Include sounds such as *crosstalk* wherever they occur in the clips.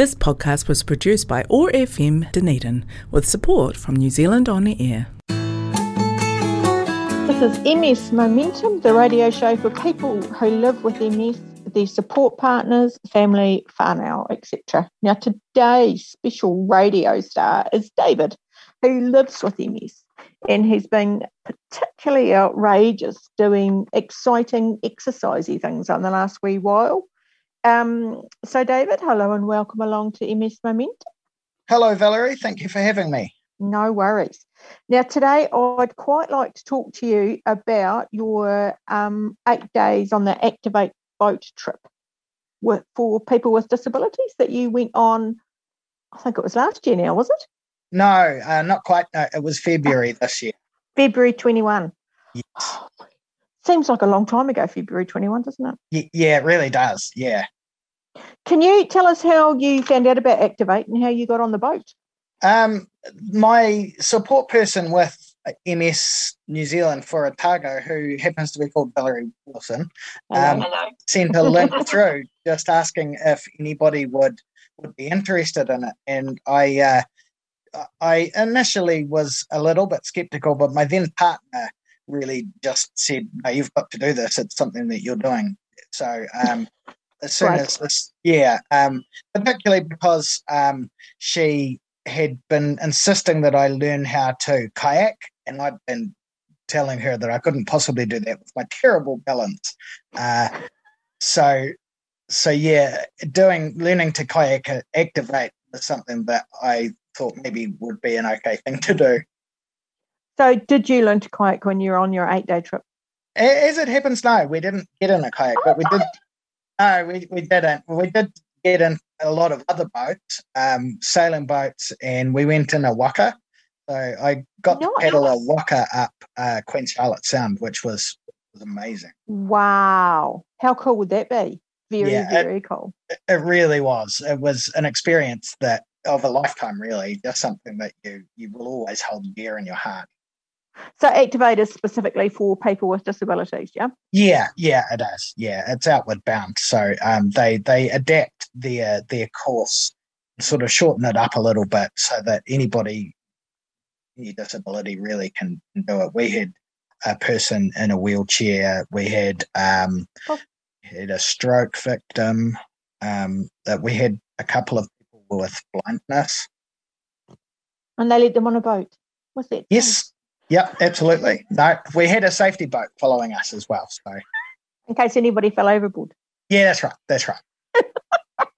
This podcast was produced by OAR FM Dunedin with support from New Zealand On Air. This is MS Momentum, the radio show for people who live with MS, their support partners, family, whānau, etc. Now, today's special radio star is David, who lives with MS and he's been particularly outrageous doing exciting exercisey things on the last wee while. Um, so, David, hello and welcome along to MS Momentum. Hello, Valerie. Thank you for having me. No worries. Now, today I'd quite like to talk to you about your um, eight days on the Activate boat trip with, for people with disabilities that you went on. I think it was last year now, was it? No, uh, not quite. No, it was February this year. February 21. Yes. Seems like a long time ago, February 21, doesn't it? Y- yeah, it really does. Yeah. Can you tell us how you found out about Activate and how you got on the boat? Um, my support person with MS New Zealand for Otago, who happens to be called Valerie Wilson, um, *laughs* sent a link through just asking if anybody would would be interested in it, and I uh, I initially was a little bit skeptical, but my then partner really just said, "No, you've got to do this. It's something that you're doing." So um, as soon Right. as this, yeah, um, particularly because um, she had been insisting that I learn how to kayak, and I'd been telling her that I couldn't possibly do that with my terrible balance. Uh, so, so yeah, doing learning to kayak uh, activate was something that I thought maybe would be an okay thing to do. So, did you learn to kayak when you were on your eight day trip? As it happens, no, we didn't get in a kayak, but we did. No, we, we didn't. We did get in a lot of other boats, um, sailing boats, and we went in a waka. So I got to paddle a waka up uh, Queen Charlotte Sound, which was was amazing. Wow. How cool would that be? Very, Yeah, it- very cool. It really was. It was an experience that of a lifetime, really. Just something that you you will always hold dear in your heart. So, Activate is specifically for people with disabilities, yeah? Yeah, yeah, it is. Yeah, it's outward bound. So um, they they adapt their their course, sort of shorten it up a little bit, so that anybody, any disability, really can, do it. We had a person in a wheelchair. We had um, Oh. had a stroke victim. Um, that we had a couple of people with blindness. And they led them on a boat. What's that? Yes. Yep, absolutely. No, we had a safety boat following us as well. So In case anybody fell overboard. yeah, that's right. That's right. *laughs*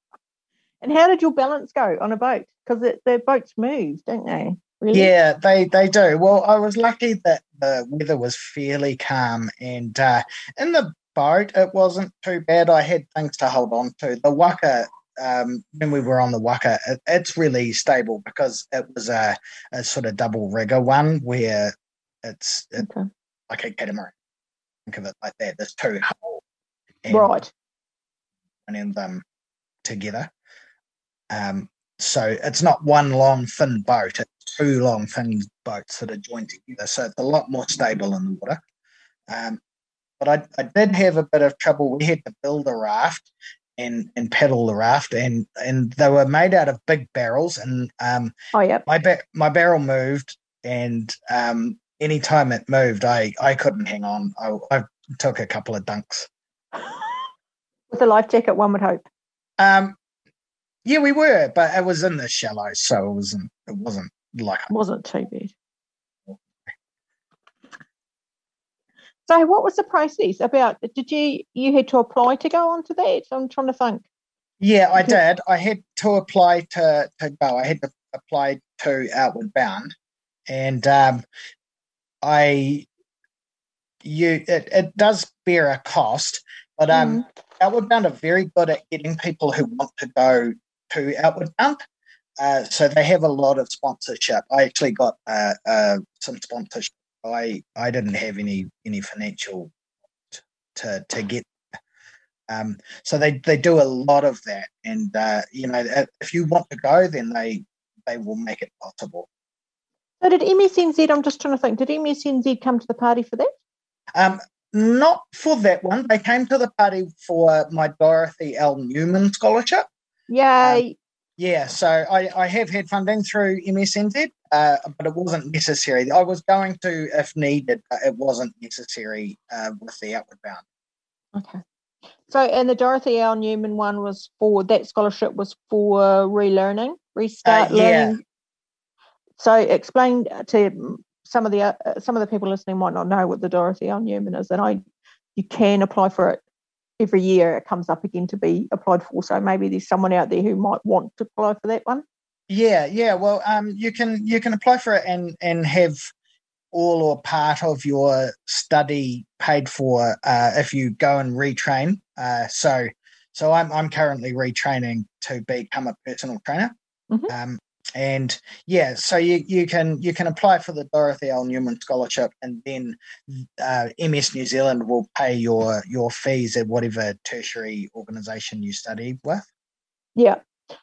And how did your balance go on a boat? Because the boats move, don't they? Really? Yeah, they they do. Well, I was lucky that the weather was fairly calm, and uh, in the boat it wasn't too bad. I had things to hold on to. The waka, um, when we were on the waka, it, it's really stable because it was a, a sort of double rigger one where it's it, Okay. like a catamaran. Think of it like that. There's two hulls, Right. and Right. running them together. Um, so it's not one long thin boat; it's two long thin boats that are joined together. So it's a lot more stable in the water. Um, but I, I did have a bit of trouble. We had to build a raft and and paddle the raft, and and they were made out of big barrels. And um, Oh, yep. my ba- my barrel moved, and um, anytime it moved, I I couldn't hang on. I, I took a couple of dunks. With a life jacket, one would hope. Um, yeah, we were, but it was in the shallow, so it wasn't. It wasn't like it Wasn't too bad. So, what was the process about? Did you you had to apply to go onto that? I'm trying to think. yeah, I did. I had to apply to to go. I had to apply to Outward Bound, and um, I you it, it does bear a cost, but um, Outward Bound are very good at getting people who want to go to Outward Bound. Uh, so they have a lot of sponsorship. I actually got uh, uh, some sponsorship. I I didn't have any any financial t- to to get. Um, so they they do a lot of that, and uh, you know if you want to go, then they they will make it possible. So, did MSNZ? I'm just trying to think. Did MSNZ come to the party for that? Um, not for that one. They came to the party for my Dorothy L. Newman scholarship. Yay! Yeah, so I, I have had funding through MSNZ, uh, but it wasn't necessary. I was going to if needed, but it wasn't necessary uh, with the Outward Bound. Okay. So, and the Dorothy L. Newman one was for that scholarship was for relearning, restart Uh, yeah. learning. So, explain to some of the uh, some of the people listening might not know what the Dorothy L. Newman is, and I you can apply for it every year. It comes up again to be applied for. So maybe there's someone out there who might want to apply for that one. Yeah, yeah. Well, um, you can you can apply for it and and have all or part of your study paid for uh, if you go and retrain. Uh, so so I'm I'm currently retraining to become a personal trainer. Mhm. Um, and yeah, so you, you can you can apply for the Dorothy L. Newman scholarship, and then uh, MS New Zealand will pay your your fees at whatever tertiary organisation you study with. Yeah,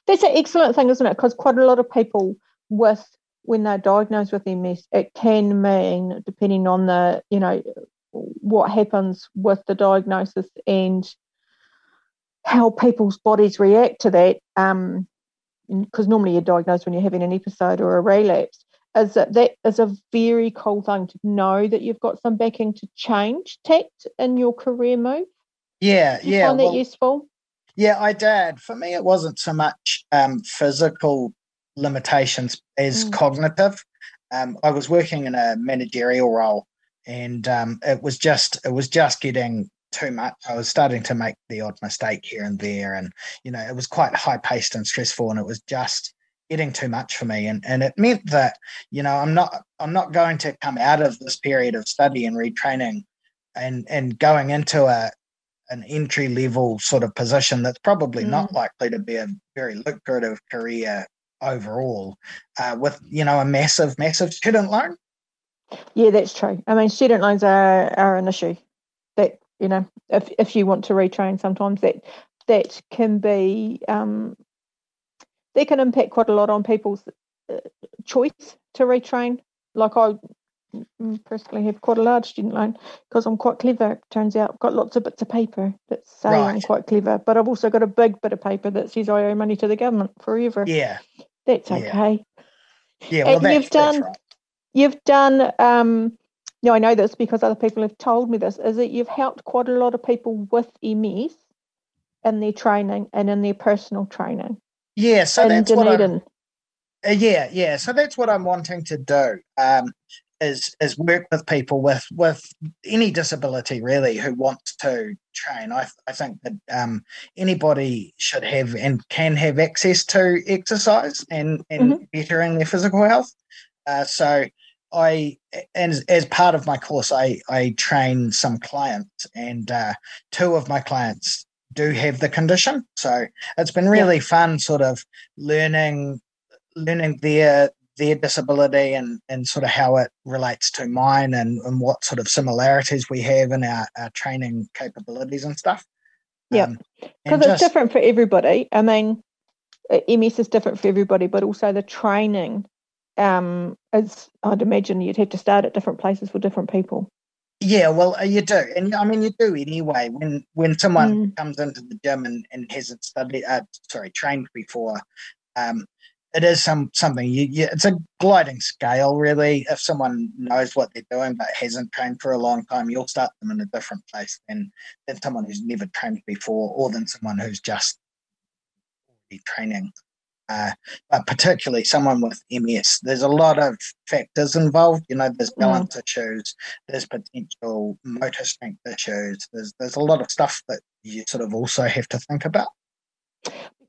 that's an excellent thing, isn't it? Because quite a lot of people with when they're diagnosed with MS, it can mean depending on the you know what happens with the diagnosis and how people's bodies react to that. Um, because normally you're diagnosed when you're having an episode or a relapse. Is that that is a very cool thing to know that you've got some backing to change tact in your career move. Yeah, you yeah. find that well, useful? Yeah, I did. For me, it wasn't so much um, physical limitations as Mm. cognitive. Um, I was working in a managerial role, and um, it was just it was just getting too much. I was starting to make the odd mistake here and there, and you know, it was quite high paced and stressful, and it was just getting too much for me. And and it meant that you know, I'm not I'm not going to come out of this period of study and retraining, and and going into a an entry level sort of position that's probably not likely to be a very lucrative career overall uh, with you know a massive massive student loan Yeah, that's true. I mean, student loans are, are an issue. You know, if if you want to retrain, sometimes that that can be um, that can impact quite a lot on people's uh, choice to retrain. Like I personally have quite a large student loan because I'm quite clever. It turns out I've got lots of bits of paper that say I'm quite clever, but I've also got a big bit of paper that says I owe money to the government forever. yeah That's okay. yeah well And that's, you've done- right. You've done, um, no, I know this because other people have told me this, is that you've helped quite a lot of people with MS in their training and in their personal training. yeah so that's what I'm, uh, yeah yeah. So that's what i'm wanting to do um is is work with people with with any disability really who wants to train. I, I think that um anybody should have and can have access to exercise and and bettering their physical health. Uh, so I, as as part of my course, I I train some clients, and uh, two of my clients do have the condition. So it's been really fun, sort of learning learning their their disability and and sort of how it relates to mine, and and what sort of similarities we have in our, our training capabilities and stuff. Yeah. Um, Because it's different for everybody. I mean, MS is different for everybody, but also the training um, is, I'd imagine you'd have to start at different places for different people. Yeah, well, uh, you do, and I mean, you do anyway. When when someone Mm. comes into the gym and, and hasn't studied, uh, sorry, trained before, um, it is some something. You, you, it's a gliding scale, really. If someone knows what they're doing but hasn't trained for a long time, you'll start them in a different place than than someone who's never trained before, or than someone who's just already training. Uh, but particularly someone with MS, there's a lot of factors involved. You know, there's Mm. balance issues, there's potential motor strength issues. There's there's a lot of stuff that you sort of also have to think about.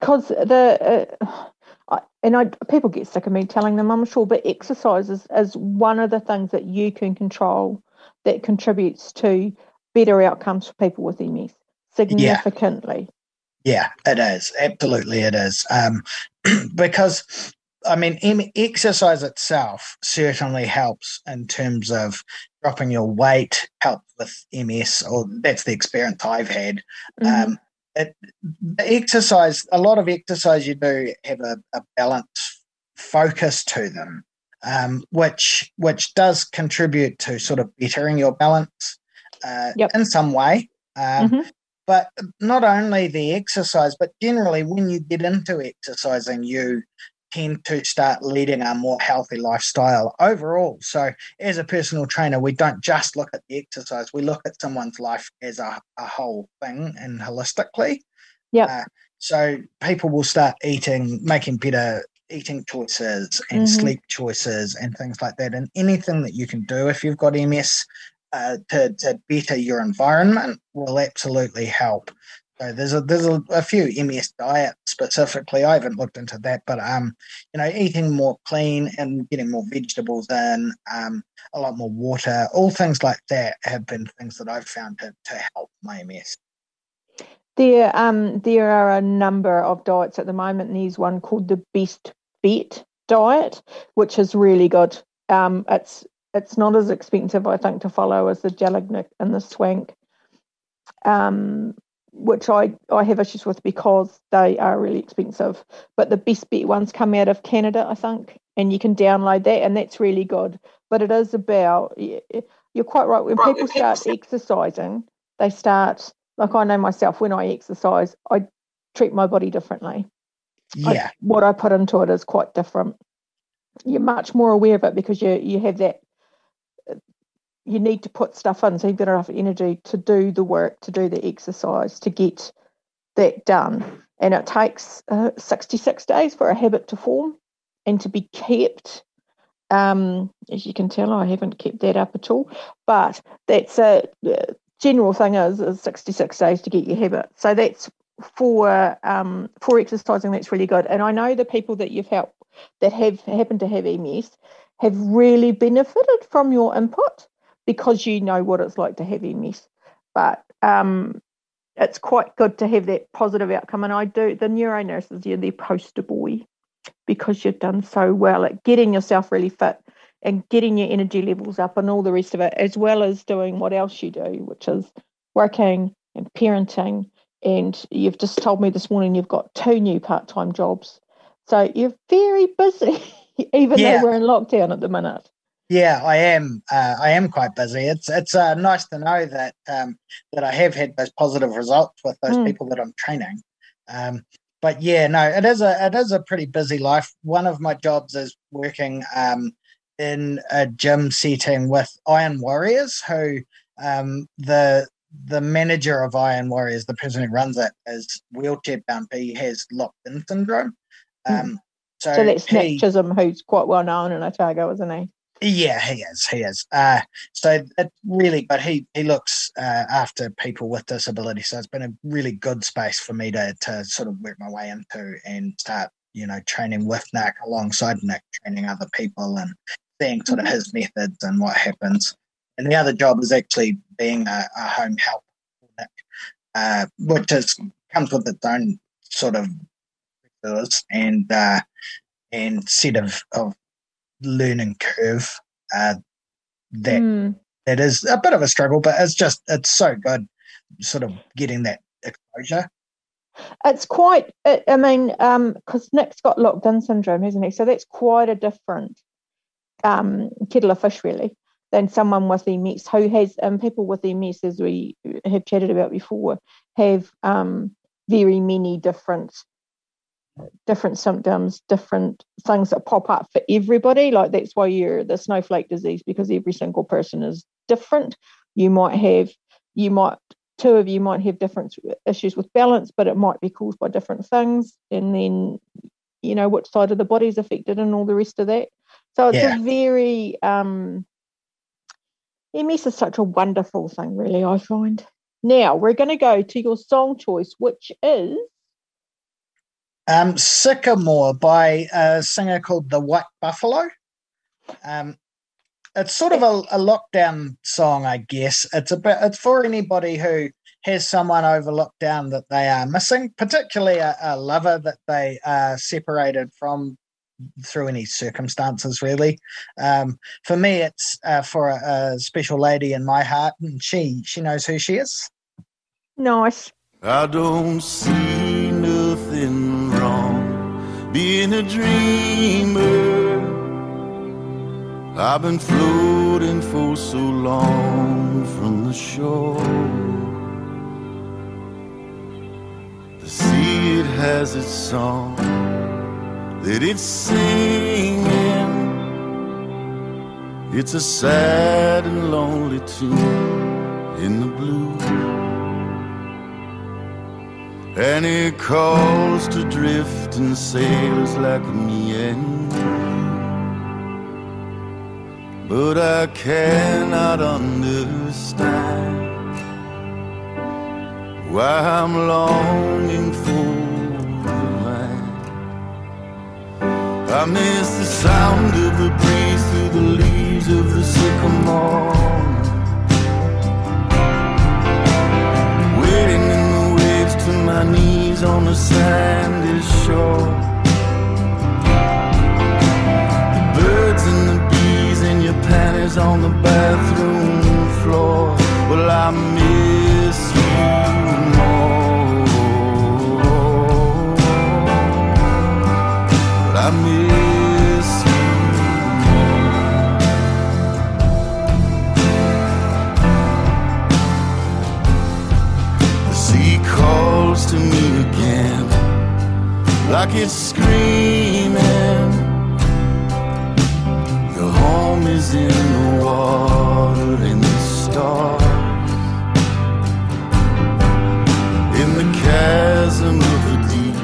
because the uh, I, and I people get sick of me telling them I'm sure, but exercise is, is one of the things that you can control that contributes to better outcomes for people with MS significantly. Yeah, it is absolutely it is um, *clears throat* because I mean exercise itself certainly helps in terms of dropping your weight, help with MS, or that's the experience I've had. Mhm. Um, it, the exercise, a lot of exercise you do have a, a balanced focus to them, um, which which does contribute to sort of bettering your balance uh, Yep. in some way. Um, Mhm. But not only the exercise, but generally when you get into exercising, you tend to start leading a more healthy lifestyle overall. So, as a personal trainer, we don't just look at the exercise, we look at someone's life as a, a whole thing and holistically. Yeah. Uh, so, people will start eating, making better eating choices and mm-hmm. sleep choices and things like that. And anything that you can do if you've got MS uh, to, to better your environment will absolutely help. So there's a there's a, a, few MS diet specifically. I haven't looked into that, but um, you know, eating more clean and getting more vegetables in, um, a lot more water, all things like that have been things that I've found to, to help my MS. There um there are a number of diets at the moment, there's one called the Best Bet diet, which is really good. Um, it's it's not as expensive, I think, to follow as the Jelinek and the Swank. Um, which I, I have issues with because they are really expensive. But the best bet ones come out of Canada, I think, and you can download that, and that's really good. But it is about, you're quite right, when people start exercising, they start, like I know myself, when I exercise, I treat my body differently. Yeah. I, what I put into it is quite different. You're much more aware of it because you you have that you need to put stuff in so you've got enough energy to do the work, to do the exercise, to get that done. And it takes uh, 66 days for a habit to form and to be kept. Um, as you can tell, I haven't kept that up at all, but that's a general thing is, is 66 days to get your habit. So that's for um, for exercising. That's really good. And I know the people that you've helped that have happened to have MS have really benefited from your input because you know what it's like to have MS. But um, it's quite good to have that positive outcome. And I do, the neuro nurses, you're the poster boy because you've done so well at getting yourself really fit and getting your energy levels up and all the rest of it, as well as doing what else you do, which is working and parenting. And you've just told me this morning you've got two new part time jobs. So you're very busy, *laughs* even yeah. though we're in lockdown at the minute. Yeah, I am. Uh, I am quite busy. It's it's uh, nice to know that um, that I have had those positive results with those mm. people that I'm training. Um, but yeah, no, it is a it is a pretty busy life. One of my jobs is working um, in a gym setting with Iron Warriors, who um, the the manager of Iron Warriors, the person who runs it, is wheelchair bound. He has locked in syndrome. Mm. So, so that's Nick Chisholm, who's quite well known in Otago, isn't he? Yeah, he is. He is. Uh, so it really, but he he looks uh, after people with disability. So it's been a really good space for me to to sort of work my way into and start, you know, training with Nick alongside Nick, training other people and seeing sort of mm-hmm. his methods and what happens. And the other job is actually being a, a home help, Nick, uh, which is comes with its own sort of and uh, and set of, of learning curve uh, that mm. that is a bit of a struggle, but it's just it's so good, sort of getting that exposure. It's quite. I mean, because um, Nick's got locked in syndrome, hasn't he? So that's quite a different um, kettle of fish, really, than someone with MS who has. Um, people with MS, as we have chatted about before, have um, very many different different symptoms, different things that pop up for everybody. Like that's why you're the snowflake disease because every single person is different. You might have, you might, two of you might have different issues with balance, but it might be caused by different things. And then, you know, which side of the body is affected and all the rest of that. So it's yeah. a very, um, MS is such a wonderful thing, really, I find. Now we're going to go to your song choice, which is um, Sycamore by a singer called The White Buffalo. Um, it's sort of a, a, lockdown song, I guess. It's a bit, it's for anybody who has someone over lockdown that they are missing, particularly a, a lover that they are separated from through any circumstances, really. Um, for me, it's uh, for a, a, special lady in my heart, and she she knows who she is. Nice. I don't see nothing being a dreamer. I've been floating for so long from the shore. The sea, it has its song that it's singing. It's a sad and lonely tune in the blue. And it calls to drift drifting sailors like me and you. But I cannot understand why I'm longing for the land. I miss the sound of the breeze through the leaves of the sycamore. My knees on the sandy shore. The birds and the bees and your panties on the bathroom floor. Well, I miss calls to me again, like it's screaming. Your home is in the water in the stars, in the chasm of the deep,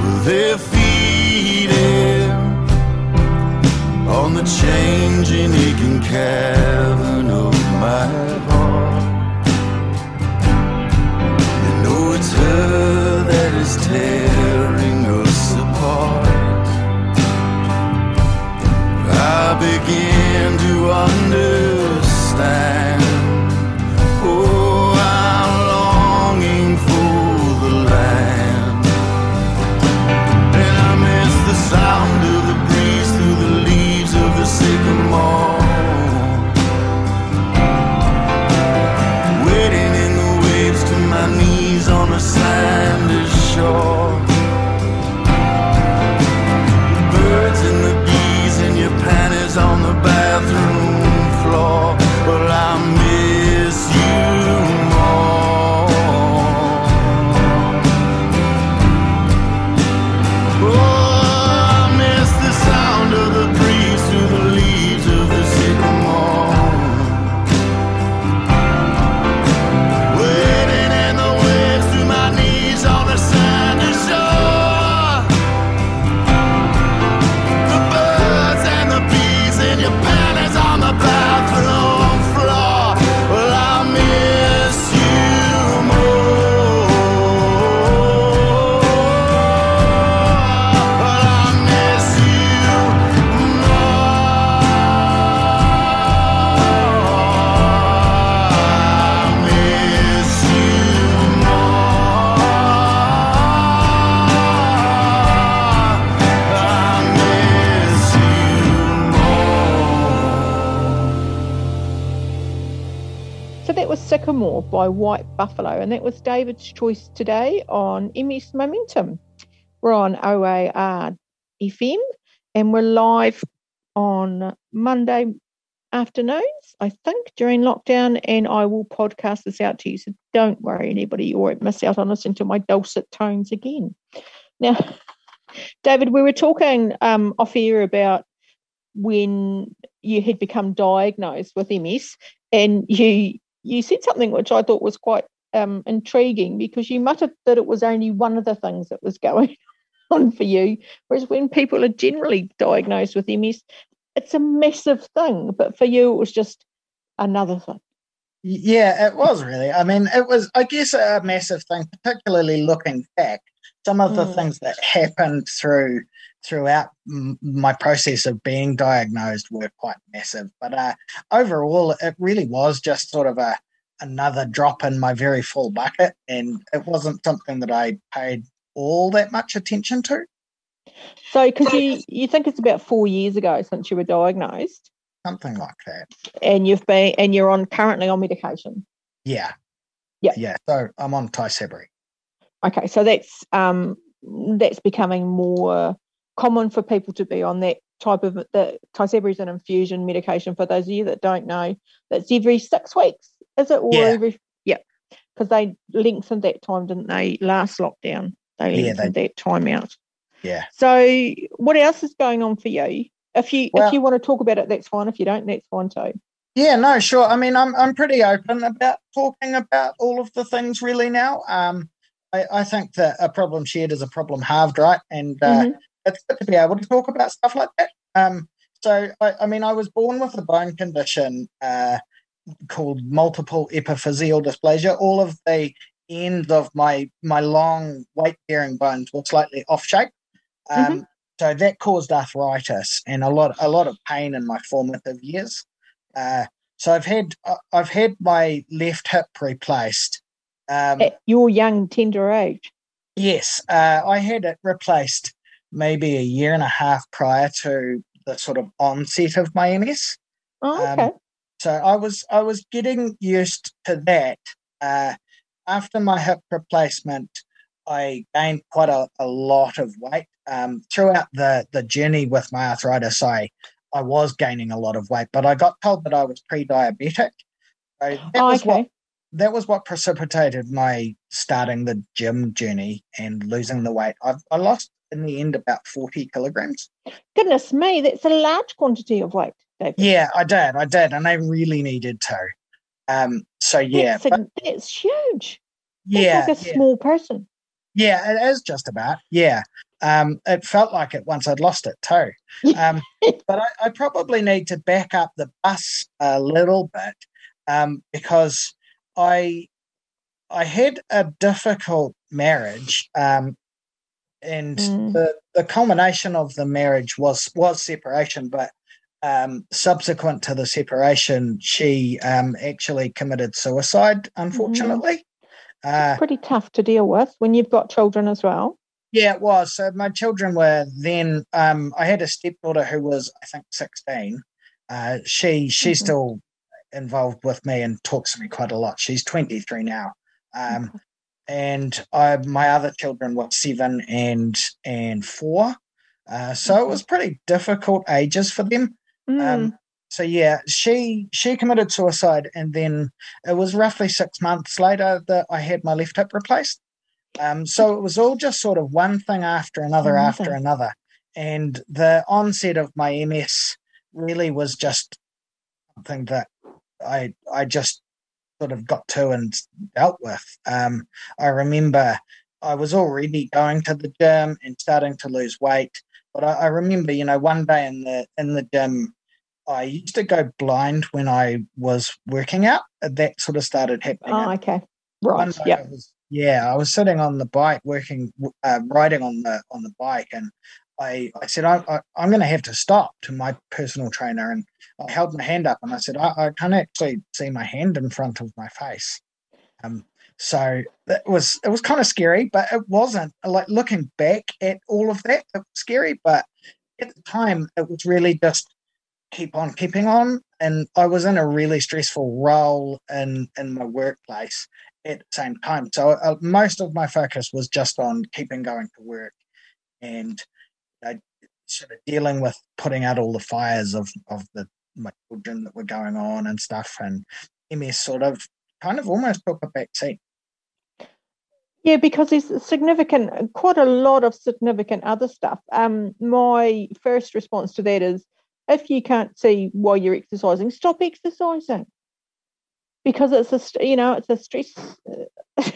where they're feeding on the changing, aching cavern of my understand. By White Buffalo, and that was David's choice today on MS Momentum. We're on OAR FM, and we're live on Monday afternoons, I think, during lockdown, and I will podcast this out to you. So don't worry, anybody, you won't miss out on listening to my dulcet tones again. Now, *laughs* David, we were talking um, off air about when you had become diagnosed with MS, and you you said something which I thought was quite um, intriguing because you muttered that it was only one of the things that was *laughs* going on for you, whereas when people are generally diagnosed with MS, it's a massive thing, but for you it was just another thing. Yeah, it was really. I mean, it was, I guess, a massive thing, particularly looking back. Some of the Mm. things that happened through throughout m- my process of being diagnosed were quite massive. But uh, overall, it really was just sort of a another drop in my very full bucket, and it wasn't something that I paid all that much attention to. So, because you you think it's about four years ago since you were diagnosed, Something like that. and you've been and you're on currently on medication. Yeah. Yeah. Yeah. So I'm on Tysabri. Okay, so that's um that's becoming more common for people to be on that type of the Tysabri is an infusion medication. For those of you that don't know, that's every six weeks, is it? Or Yeah. every yeah. because they lengthened that time, didn't they? Last lockdown, they Yeah, lengthened that time out. Yeah. So, what else is going on for you? If you Well- if you want to talk about it, that's fine. If you don't, that's fine too. Yeah, no, sure. I mean, I'm I'm pretty open about talking about all of the things really now. Um, I, I think that a problem shared is a problem halved, right? And uh, Mhm. It's good to be able to talk about stuff like that. Um, so I, I mean, I was born with a bone condition uh, called multiple epiphyseal dysplasia. All of the ends of my my long weight bearing bones were slightly off shape. Um, So that caused arthritis and a lot a lot of pain in my formative years. Uh, so I've had I've had my left hip replaced. Um, At your young tender age. Yes, uh, I had it replaced maybe a year and a half prior to the sort of onset of my MS. Oh, Um, okay. So I was I was getting used to that. Uh, after my hip replacement, I gained quite a, a lot of weight. Um, throughout the the journey with my arthritis, I I was gaining a lot of weight, but I got told that I was pre-diabetic. So that oh, was what that was what precipitated my starting the gym journey and losing the weight. I've, I lost in the end about 40 kilograms. Goodness me, that's a large quantity of weight, David. Yeah, I did. I did. And I really needed to. Um, so yeah, that's, a- but that's huge. That's yeah, like a yeah, small person. yeah, it is just about. Yeah. Um, it felt like it once I'd lost it too. *laughs* Um, but I, I probably need to back up the bus a little bit um, because I I had a difficult marriage, um, and Mm. the the culmination of the marriage was was separation. But um, subsequent to the separation, she um, actually committed suicide. Unfortunately, uh, Pretty tough to deal with when you've got children as well. yeah, it was. So my children were then. Um, I had a stepdaughter who was, I think, sixteen. Uh, she she's Mhm. still involved with me and talks to me quite a lot. She's twenty three now. Um. And I my other children were seven and and four. Uh, so it was pretty difficult ages for them. Mm. Um, so yeah, she she committed suicide, and then it was roughly six months later that I had my left hip replaced. Um, so it was all just sort of one thing after another after Another. another, and the onset of my MS really was just something that I I just sort of got to and dealt with. Um, I remember I was already going to the gym and starting to lose weight, but I, I remember, you know, one day in the in the gym, I used to go blind when I was working out. That sort of started happening. oh, okay. Right. Yeah. Yeah, I was sitting on the bike, working, uh, riding on the on the bike, and I, I said, I, I, I'm going to have to stop to my personal trainer, and I held my hand up, and I said, I, I can't actually see my hand in front of my face. Um, so it was it was kind of scary, but it wasn't. Like looking back at all of that, it was scary, but at the time, it was really just keep on keeping on. And I was in a really stressful role in in my workplace at the same time. So uh, most of my focus was just on keeping going to work and sort of dealing with putting out all the fires of of the my children that were going on and stuff. And MS sort of kind of almost took a back seat. Yeah, because there's significant, quite a lot of significant other stuff. Um, my first response to that is, if you can't see why you're exercising, stop exercising, because it's a, you know, it's a stress. *laughs*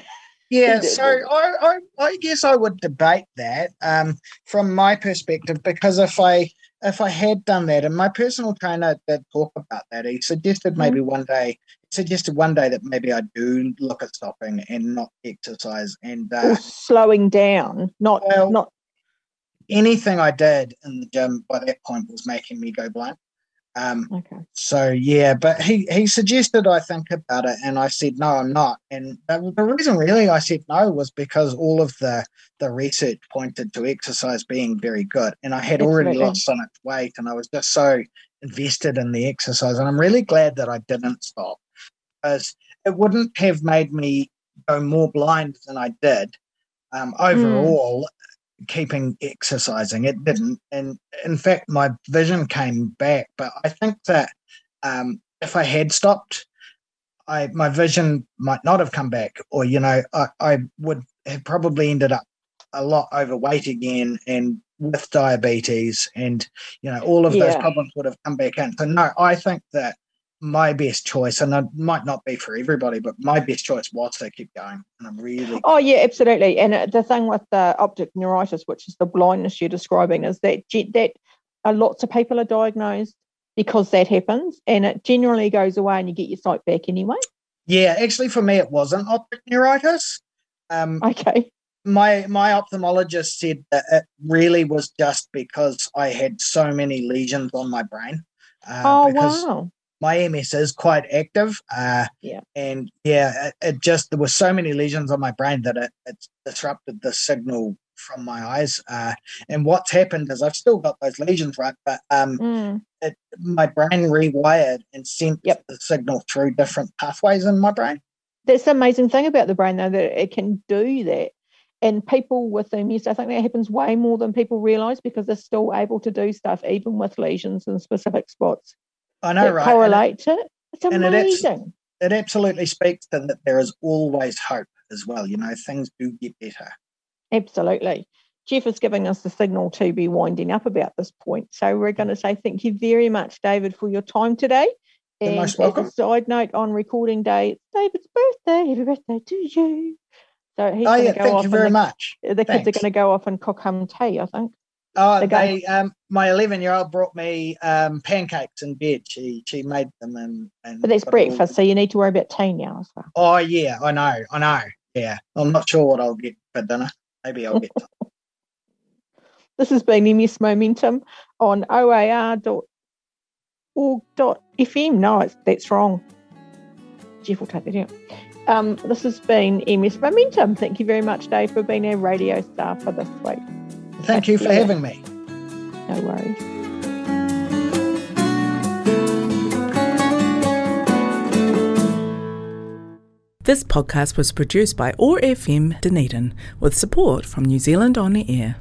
Yeah, so I, I, I guess I would debate that um, from my perspective because if I if I had done that, and my personal trainer did talk about that, he suggested maybe one day suggested one day that maybe I do look at stopping and not exercise, and uh, slowing down, not Well- not. anything I did in the gym by that point was making me go blind. Um, Okay. So yeah, but he he suggested I think about it, and I said no, I'm not. And the, the reason really I said no was because all of the the research pointed to exercise being very good, and I had already lost so much weight, and I was just so invested in the exercise, and I'm really glad that I didn't stop, because it wouldn't have made me go more blind than I did. Um, overall, keeping exercising. It didn't. And in fact, my vision came back. But I think that um, if I had stopped, I my vision might not have come back, or you know, I, I would have probably ended up a lot overweight again and with diabetes, and you know, all of those problems would have come back in. So no, I think that my best choice, and it might not be for everybody, but my best choice was to keep going, and I'm really Oh yeah, absolutely. And uh, the thing with the optic neuritis, which is the blindness you're describing, is that that uh, lots of people are diagnosed because that happens, and it generally goes away, and you get your sight back anyway. yeah. Actually, for me, it wasn't optic neuritis. Um, Okay. my my ophthalmologist said that it really was just because I had so many lesions on my brain. Uh, oh because wow. My MS is quite active. Uh, Yeah. And yeah, it, it just there were so many lesions on my brain that it, it disrupted the signal from my eyes. Uh, and what's happened is I've still got those lesions, right? But um, Mm. it, my brain rewired and sent Yep. the signal through different pathways in my brain. That's the amazing thing about the brain, though, that it can do that. And people with MS, I think that happens way more than people realise because they're still able to do stuff even with lesions in specific spots I know, right? Correlate to it. It's and it amazing. it absolutely speaks to that there is always hope as well. You know, things do get better. Absolutely. Jeff is giving us the signal to be winding up about this point. So we're going to say thank you very much, David, for your time today. You're And most as welcome. a side note, on recording day, it's David's birthday. Happy birthday to you. So he's oh going yeah, to go thank off you very and much. the, the kids are going to go off and cook hum tea, I think. Oh, the they um my eleven year old brought me um pancakes in bed. She she made them and, and But that's got it all- breakfast, so you need to worry about tea now as well. Oh yeah, I know, I know. Yeah. I'm not sure what I'll get for dinner. Maybe I'll get *laughs* This has been MS Momentum on oar.org.fm. No, it's, that's wrong. Jeff will take that out. Um, this has been MS Momentum. Thank you very much, Dave, for being our radio star for this week. Thank you for having me. No worries. This podcast was produced by OAR FM Dunedin with support from New Zealand On the Air.